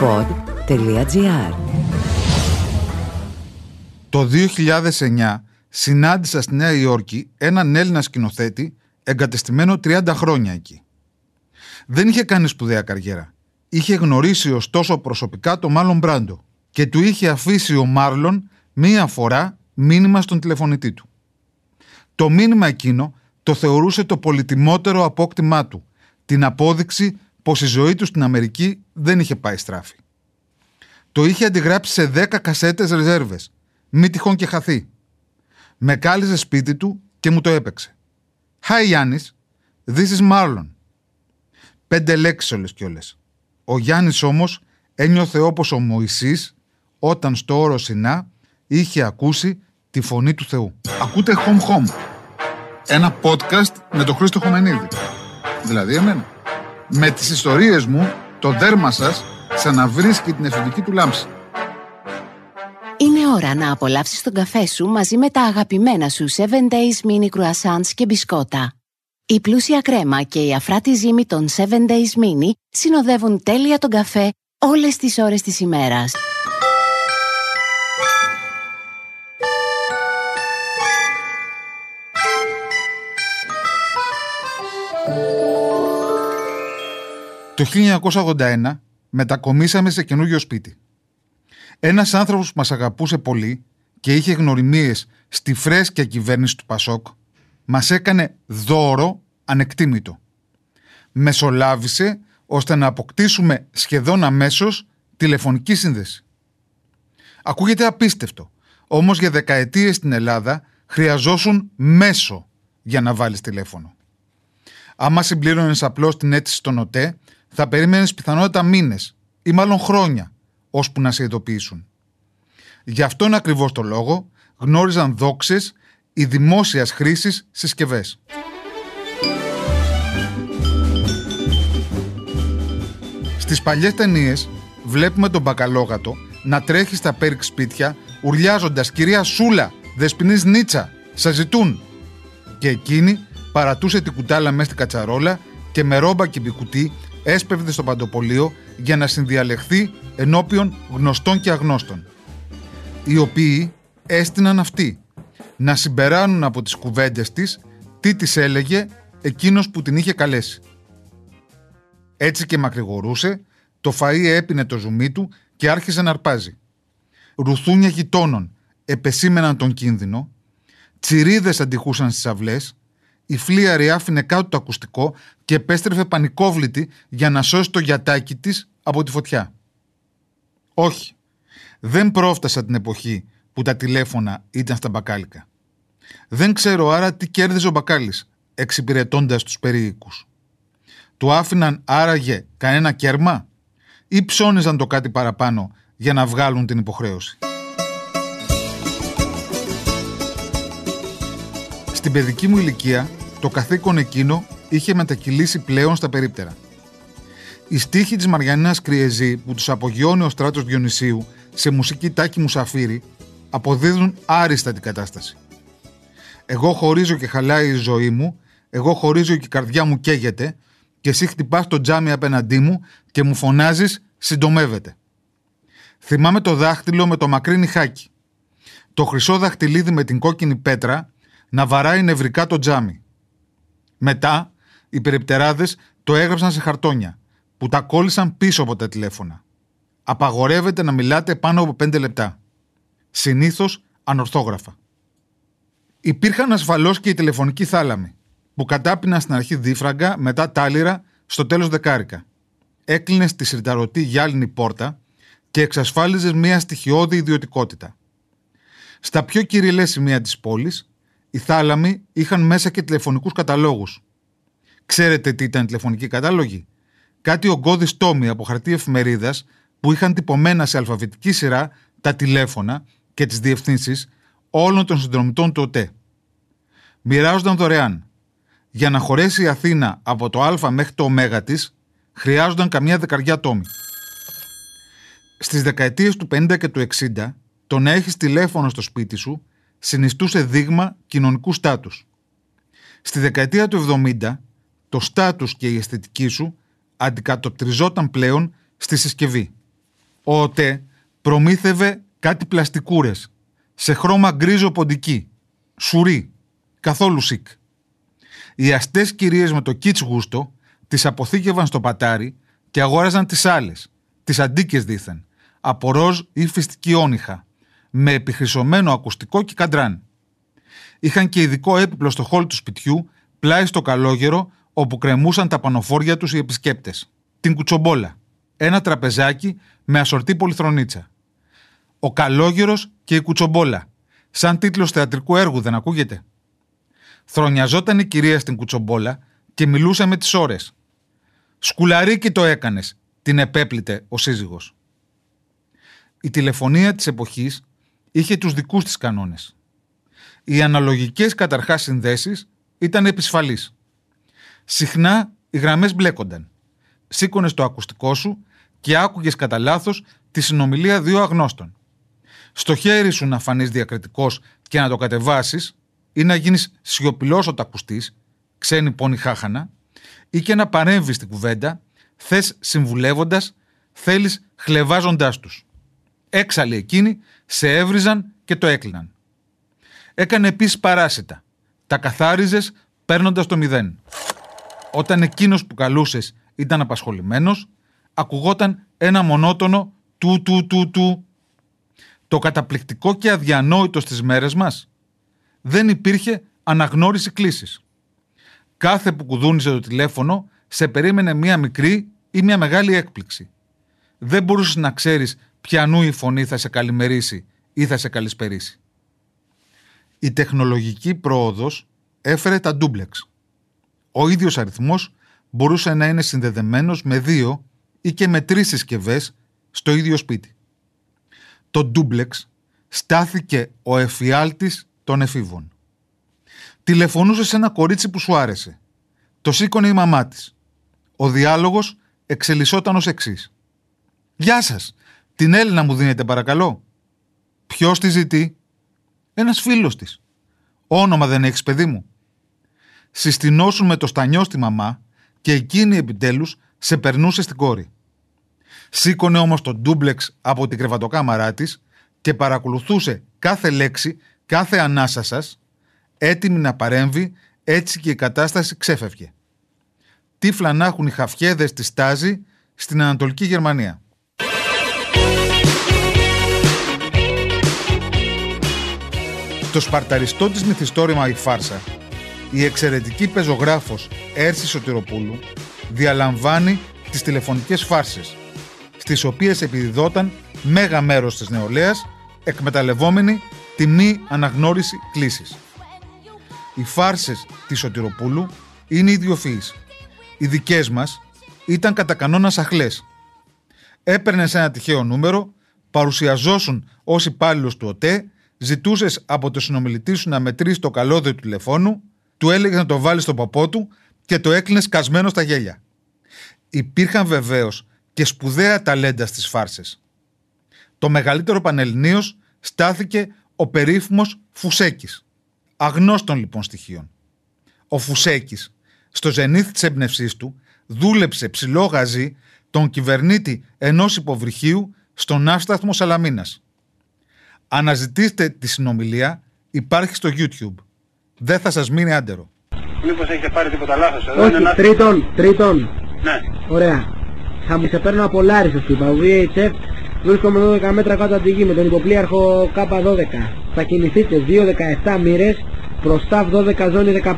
pod.gr Το 2009 συνάντησα στη Νέα Υόρκη έναν Έλληνα σκηνοθέτη εγκατεστημένο 30 χρόνια εκεί. Δεν είχε κάνει σπουδαία καριέρα. Είχε γνωρίσει ωστόσο προσωπικά το Μάλλον Μπράντο και του είχε αφήσει ο Μάρλον μία φορά μήνυμα στον τηλεφωνητή του. Το μήνυμα εκείνο το θεωρούσε το πολυτιμότερο απόκτημά του, την απόδειξη πως η ζωή του στην Αμερική δεν είχε πάει στράφη. Το είχε αντιγράψει σε 10 κασέτες ρεζέρβες, μη τυχόν και χαθεί. Με κάλυζε σπίτι του και μου το έπαιξε. Hi Γιάννης, this is Marlon. Πέντε λέξεις όλες και όλες. Ο Γιάννης όμως ένιωθε όπως ο Μωυσής όταν στο όρο Σινά είχε ακούσει τη φωνή του Θεού. Ακούτε Home Home. Ένα podcast με τον Χρήστο Χωμενίδη. Δηλαδή εμένα. Με τις ιστορίες μου, το δέρμα σας ξαναβρίσκει την εφηβική του λάμψη. Είναι ώρα να απολαύσεις τον καφέ σου μαζί με τα αγαπημένα σου 7 Days Mini Croissants και μπισκότα. Η πλούσια κρέμα και η αφράτη ζύμη των 7 Days Mini συνοδεύουν τέλεια τον καφέ όλες τις ώρες της ημέρας. Το 1981 μετακομίσαμε σε καινούριο σπίτι. Ένας άνθρωπος που μας αγαπούσε πολύ και είχε γνωριμίες στη φρέσκια κυβέρνηση του Πασόκ, μας έκανε δώρο ανεκτήμητο. Μεσολάβησε ώστε να αποκτήσουμε σχεδόν αμέσως τηλεφωνική σύνδεση. Ακούγεται απίστευτο, όμως για δεκαετίες στην Ελλάδα χρειαζόσουν μέσο για να βάλεις τηλέφωνο. Άμα συμπλήρωνες απλώς την αίτηση στον ΟΤΕ, θα περίμενες πιθανότητα μήνες ή μάλλον χρόνια ώσπου να σε ειδοποιήσουν. Γι' αυτόν ακριβώς το λόγο γνώριζαν δόξες οι δημόσιας χρήσης συσκευές. Στις παλιές ταινίες βλέπουμε τον μπακαλόγατο να τρέχει στα πέρικ σπίτια ουρλιάζοντας «Κυρία Σούλα, δεσποινής Νίτσα, σας ζητούν». Και εκείνη παρατούσε την κουτάλα μέσα στην κατσαρόλα και με ρόμπα και μπικουτί έσπευδε στο παντοπολείο για να συνδιαλεχθεί ενώπιον γνωστών και αγνώστων. Οι οποίοι έστειναν αυτοί να συμπεράνουν από τις κουβέντες της τι της έλεγε εκείνος που την είχε καλέσει. Έτσι και μακρηγορούσε, το φαΐ έπινε το ζουμί του και άρχισε να αρπάζει. Ρουθούνια γειτόνων επεσήμεναν τον κίνδυνο, τσιρίδες αντιχούσαν στις αυλές, η φλίαρη άφηνε κάτω το ακουστικό και επέστρεφε πανικόβλητη για να σώσει το γιατάκι της από τη φωτιά. Όχι, δεν πρόφτασα την εποχή που τα τηλέφωνα ήταν στα μπακάλικα. Δεν ξέρω άρα τι κέρδιζε ο μπακάλης, εξυπηρετώντας τους περίοικους. Του άφηναν άραγε κανένα κέρμα ή ψώνιζαν το κάτι παραπάνω για να βγάλουν την υποχρέωση; Στην παιδική μου ηλικία, το καθήκον εκείνο είχε μετακυλήσει πλέον στα περίπτερα. Οι στίχοι της Μαριανίνας Κριεζή που τους απογειώνει ο στράτος Διονυσίου σε μουσική τάκη μουσαφίρι αποδίδουν άριστα την κατάσταση. Εγώ χωρίζω και χαλάει η ζωή μου, εγώ χωρίζω και η καρδιά μου καίγεται και εσύ χτυπάς το τζάμι απέναντί μου και μου φωνάζεις συντομεύεται. Θυμάμαι το δάχτυλο με το μακρύ νυχάκι. Το χρυσό δαχτυλίδι με την κόκκινη πέτρα να βαράει νευρικά το τζάμι. Μετά, οι περιπτεράδες το έγραψαν σε χαρτόνια, που τα κόλλησαν πίσω από τα τηλέφωνα. Απαγορεύεται να μιλάτε πάνω από πέντε λεπτά. Συνήθως ανορθόγραφα. Υπήρχαν ασφαλώς και οι τηλεφωνικοί θάλαμοι, που κατάπιναν στην αρχή δίφραγκα, μετά τάλιρα, στο τέλος δεκάρικα. Έκλεινες στη σιρταρωτή γυάλινη πόρτα και εξασφάλιζες μια στοιχειώδη ιδιωτικότητα. Στα πιο κυριλέ σημεία της πόλης, οι θάλαμοι είχαν μέσα και τηλεφωνικούς καταλόγους. Ξέρετε τι ήταν τηλεφωνικοί κατάλογοι. Κάτι ογκώδης τόμοι από χαρτί εφημερίδας που είχαν τυπωμένα σε αλφαβητική σειρά τα τηλέφωνα και τις διευθύνσεις όλων των συνδρομητών του ΟΤΕ. Μοιράζονταν δωρεάν. Για να χωρέσει η Αθήνα από το Α μέχρι το Ω της, χρειάζονταν καμιά δεκαριά τόμοι. Στις δεκαετίες του 50 και του 60, το να έχεις τηλέφωνο στο σπίτι σου συνιστούσε δείγμα κοινωνικού στάτους. Στη δεκαετία του 70, το στάτους και η αισθητική σου αντικατοπτριζόταν πλέον στη συσκευή. Ο ΟΤΕ προμήθευε κάτι πλαστικούρες σε χρώμα γκρίζο ποντική, σουρί, καθόλου σικ. Οι αστές κυρίες με το κίτς γούστο τις αποθήκευαν στο πατάρι και αγόραζαν τις άλλες, τις αντίκες δήθεν, από ροζ ή φυστική όνυχα, με επιχρυσωμένο ακουστικό και καντράν. Είχαν και ειδικό έπιπλο στο χόλ του σπιτιού, πλάι στο καλόγερο, όπου κρεμούσαν τα πανοφόρια τους οι επισκέπτες. Την κουτσομπόλα. Ένα τραπεζάκι με ασορτή πολυθρονίτσα. Ο καλόγερος και η κουτσομπόλα. Σαν τίτλος θεατρικού έργου δεν ακούγεται. Θρονιαζόταν η κυρία στην κουτσομπόλα και μιλούσε με τις ώρες. Σκουλαρίκι το έκανες, την επέπλητε ο σύζυγος. Η τηλεφωνία της εποχής είχε τους δικούς της κανόνες. Οι αναλογικές καταρχάς συνδέσεις ήταν επισφαλείς. Συχνά οι γραμμές μπλέκονταν. Σήκωνες το ακουστικό σου και άκουγες κατά λάθος τη συνομιλία δύο αγνώστων. Στο χέρι σου να φανείς διακριτικός και να το κατεβάσεις ή να γίνεις σιωπηλός όταν ακουστείς, ξένη πόνη χάχανα, ή και να παρέμβεις στην κουβέντα, θες συμβουλεύοντας, θέλεις χλεβάζοντάς τους. Έξαλλοι εκείνοι σε έβριζαν και το έκλειναν. Έκανε επίσης παράσιτα. Τα καθάριζες παίρνοντας το μηδέν. Όταν εκείνος που καλούσες ήταν απασχολημένος, ακουγόταν ένα μονότονο του του του του. Το καταπληκτικό και αδιανόητο στις μέρες μας δεν υπήρχε αναγνώριση κλήσης. Κάθε που κουδούνιζε το τηλέφωνο σε περίμενε μία μικρή ή μία μεγάλη έκπληξη. Δεν μπορούσες να ξέρεις ποιανού η φωνή θα σε καλημερίσει ή θα σε καλησπερίσει. Η τεχνολογική πρόοδος έφερε τα ντούμπλεξ. Ο ίδιος αριθμός μπορούσε να είναι συνδεδεμένος με δύο ή και με τρεις συσκευές στο ίδιο σπίτι. Το ντούμπλεξ στάθηκε ο εφιάλτης των εφήβων. Τηλεφωνούσε σε ένα κορίτσι που σου άρεσε. Το σήκωνε η μαμά της. Ο διάλογος εξελισσόταν ως εξής. «Γεια σας, την Έλληνα μου δίνετε παρακαλώ». «Ποιος τη ζητεί» «Ένας φίλος της». «Όνομα δεν έχεις παιδί μου» συστηνώσουν με το στανιό στη μαμά και εκείνη επιτέλους σε περνούσε στην κόρη. Σήκωνε όμως το ντούμπλεξ από την κρεβατοκάμαρά της και παρακολουθούσε κάθε λέξη, κάθε ανάσα σας, έτοιμη να παρέμβει, έτσι και η κατάσταση ξέφευγε. Τι φλανάχουν οι χαφιέδες της Τάζη στην Ανατολική Γερμανία. Το σπαρταριστό της μυθιστόρημα «Η Φάρσα» η εξαιρετική πεζογράφος Έρση Σωτηροπούλου διαλαμβάνει τις τηλεφωνικές φάρσες, στις οποίες επιδιδόταν μέγα μέρος της νεολαίας εκμεταλλευόμενη τη μη αναγνώριση κλήσης. Οι φάρσες της Σωτηροπούλου είναι ιδιοφυείς. Οι δικές μας ήταν κατά κανόνας σαχλές. Έπαιρνε ένα τυχαίο νούμερο, παρουσιαζόσουν ως υπάλληλος του ΟΤΕ, ζητούσες από το συνομιλητή σου να μετρήσει το καλώδιο του τηλεφώνου του έλεγες να το βάλεις στο παπό του και το έκλεινες σκασμένο στα γέλια. Υπήρχαν βεβαίως και σπουδαία ταλέντα στις φάρσες. Το μεγαλύτερο πανελληνίω στάθηκε ο περίφημος Φουσέκης. Αγνώστων λοιπόν στοιχείων. Ο Φουσέκης, στο ζενήθ της έμπνευσής του, δούλεψε ψηλό γαζί τον κυβερνήτη ενός υποβρυχίου στον Άσταθμο Σαλαμίνας. Αναζητήστε τη συνομιλία, υπάρχει στο YouTube δεν θα σας μείνει άντερο. Μήπως έχετε πάρει τίποτα λάθος εδώ. Όχι, είναι τρίτον, τρίτον. Ναι. Ωραία. Θα μου σε παίρνω από Λάρισο σου είπα. Ο VHF βρίσκομαι 12 μέτρα κάτω από τη γη με τον υποπλήρχο K12. Θα κινηθείτε 2-17 μοίρες προς ΤΑΒ 12 ζώνη 15.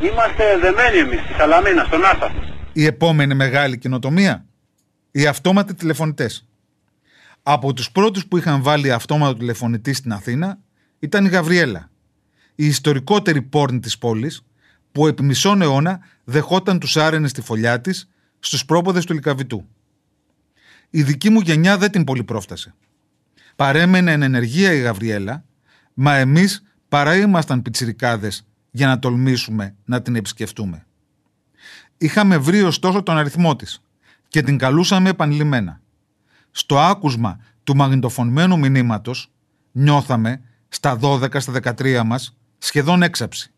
Είμαστε δεμένοι εμείς στη Σαλαμίνα, στον Άσταθο. Η επόμενη μεγάλη καινοτομία. Οι αυτόματοι τηλεφωνητές. Από τους πρώτους που είχαν βάλει αυτόματο τηλεφωνητή στην Αθήνα ήταν η Γαβριέλα η ιστορικότερη πόρνη της πόλης, που επί μισόν αιώνα δεχόταν τους άρενες στη φωλιά της στους πρόποδες του Λικαβητού. Η δική μου γενιά δεν την πολύ πρόφτασε. Παρέμενε εν ενεργεία η Γαβριέλα, μα εμείς παρά ήμασταν πιτσιρικάδες για να τολμήσουμε να την επισκεφτούμε. Είχαμε βρει ωστόσο τον αριθμό της και την καλούσαμε επανειλημμένα. Στο άκουσμα του μαγνητοφωνημένου μηνύματος νιώθαμε στα 12, στα 13 μας σχεδόν έξαψη.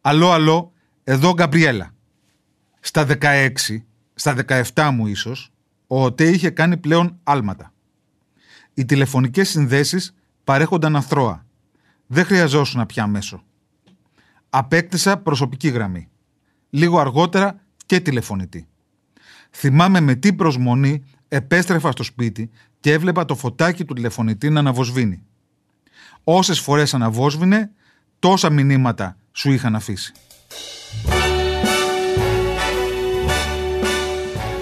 Αλλό, αλλό, εδώ Γκαμπριέλα. Στα 16, στα 17 μου ίσως, ο ΟΤΕ είχε κάνει πλέον άλματα. Οι τηλεφωνικές συνδέσεις παρέχονταν αθρώα. Δεν χρειαζόσουν πια μέσο. Απέκτησα προσωπική γραμμή. Λίγο αργότερα και τηλεφωνητή. Θυμάμαι με τι προσμονή επέστρεφα στο σπίτι και έβλεπα το φωτάκι του τηλεφωνητή να αναβοσβήνει. Όσες φορές αναβόσβηνε, τόσα μηνύματα σου είχαν αφήσει.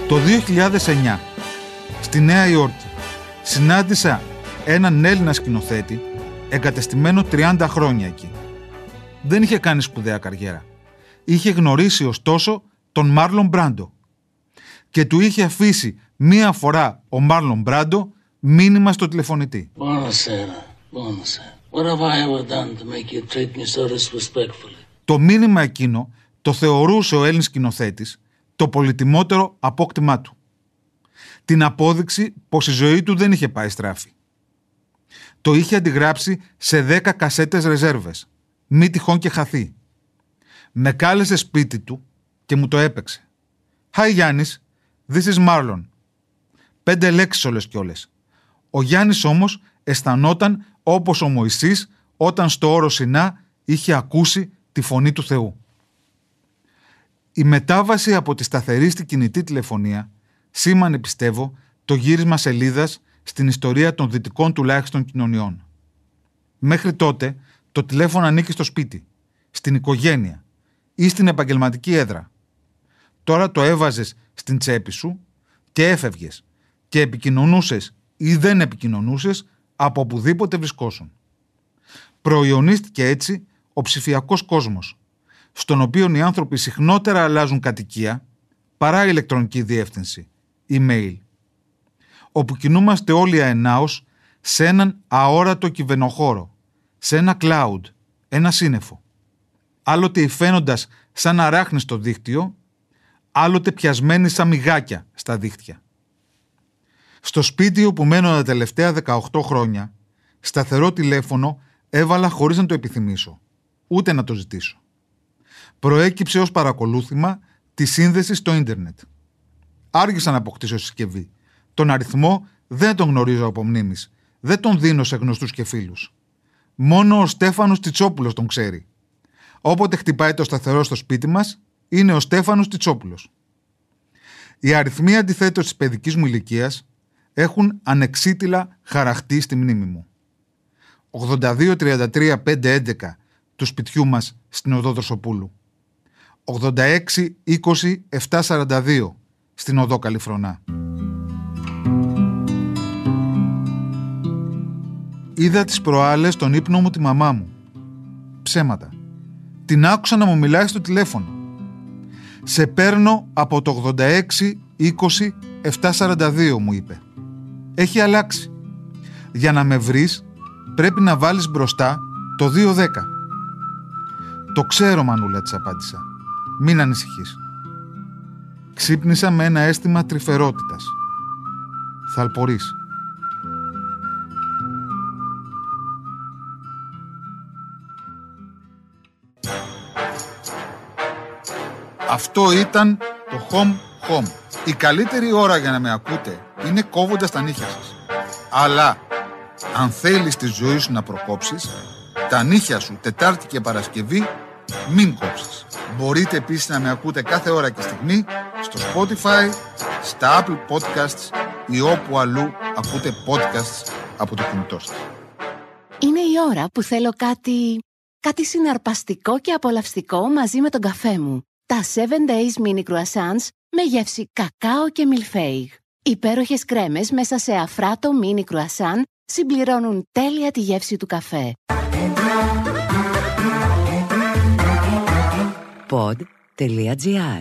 Το 2009, στη Νέα Υόρκη, συνάντησα έναν Έλληνα σκηνοθέτη εγκατεστημένο 30 χρόνια εκεί. Δεν είχε κάνει σπουδαία καριέρα. Είχε γνωρίσει ωστόσο τον Μάρλον Μπράντο και του είχε αφήσει μία φορά ο Μάρλον Μπράντο μήνυμα στο τηλεφωνητή. Το μήνυμα εκείνο το θεωρούσε ο Έλληνας σκηνοθέτης το πολυτιμότερο απόκτημά του. Την απόδειξη πως η ζωή του δεν είχε πάει στράφη. Το είχε αντιγράψει σε δέκα κασέτες ρεζέρβες, μη τυχόν και χαθεί. Με κάλεσε σπίτι του και μου το έπαιξε. «Hi Γιάννης, this is Marlon». Πέντε λέξεις όλες κι όλες. Ο Γιάννης όμως αισθανόταν όπως ο Μωυσής όταν στο όρο Σινά είχε ακούσει τη φωνή του Θεού. Η μετάβαση από τη σταθερή στη κινητή τηλεφωνία σήμανε, πιστεύω, το γύρισμα σελίδας στην ιστορία των δυτικών τουλάχιστον κοινωνιών. Μέχρι τότε το τηλέφωνο ανήκει στο σπίτι, στην οικογένεια ή στην επαγγελματική έδρα. Τώρα το έβαζες στην τσέπη σου και έφευγες και επικοινωνούσες ή δεν επικοινωνούσες από οπουδήποτε βρισκόσουν. Προϊονίστηκε έτσι ο ψηφιακός κόσμος, στον οποίο οι άνθρωποι συχνότερα αλλάζουν κατοικία παρά ηλεκτρονική διεύθυνση, email, όπου κινούμαστε όλοι αενάως σε έναν αόρατο κυβερνοχώρο, σε ένα cloud, ένα σύννεφο. Άλλοτε υφαίνοντας σαν αράχνη στο δίκτυο, άλλοτε πιασμένοι σαν μυγάκια στα δίχτυα. Στο σπίτι όπου μένω τα τελευταία 18 χρόνια, σταθερό τηλέφωνο έβαλα χωρίς να το επιθυμήσω, ούτε να το ζητήσω προέκυψε ως παρακολούθημα τη σύνδεση στο ίντερνετ. Άργησα να αποκτήσω συσκευή. Τον αριθμό δεν τον γνωρίζω από μνήμης. Δεν τον δίνω σε γνωστούς και φίλους. Μόνο ο Στέφανος Τιτσόπουλος τον ξέρει. Όποτε χτυπάει το σταθερό στο σπίτι μας, είναι ο Στέφανος Τιτσόπουλος. Οι αριθμοί αντιθέτως της παιδικής μου ηλικίας έχουν ανεξίτηλα χαραχτεί στη μνήμη μου. 82, 33, 5, 11 του σπιτιού μας στην οδό Δροσοπούλου. 86 20 742 στην οδό Καλιφρονά. Είδα τις προάλλες τον ύπνο μου τη μαμά μου. Ψέματα. Την άκουσα να μου μιλάει στο τηλέφωνο. Σε παίρνω από το 86 20 742 μου είπε. Έχει αλλάξει. Για να με βρεις πρέπει να βάλεις μπροστά το 210. Το ξέρω μανούλα της απάντησα. Μην ανησυχείς. Ξύπνησα με ένα αίσθημα τρυφερότητας. Θαλπορείς. Αυτό ήταν το Home Home. Η καλύτερη ώρα για να με ακούτε είναι κόβοντας τα νύχια σας. Αλλά, αν θέλεις τη ζωή σου να προκόψεις, τα νύχια σου Τετάρτη και Παρασκευή μην κόψεις. Μπορείτε επίσης να με ακούτε κάθε ώρα και στιγμή στο Spotify, στα Apple Podcasts ή όπου αλλού ακούτε podcasts από το κινητό σας. Είναι η ώρα που θέλω κάτι... κάτι συναρπαστικό και απολαυστικό μαζί με τον καφέ μου. Τα 7 Days Mini Croissants με γεύση κακάο και μιλφέιγ. Υπέροχες κρέμες μέσα σε αφράτο mini croissant συμπληρώνουν τέλεια τη γεύση του καφέ. pod.gr.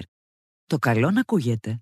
Το καλό να ακούγεται.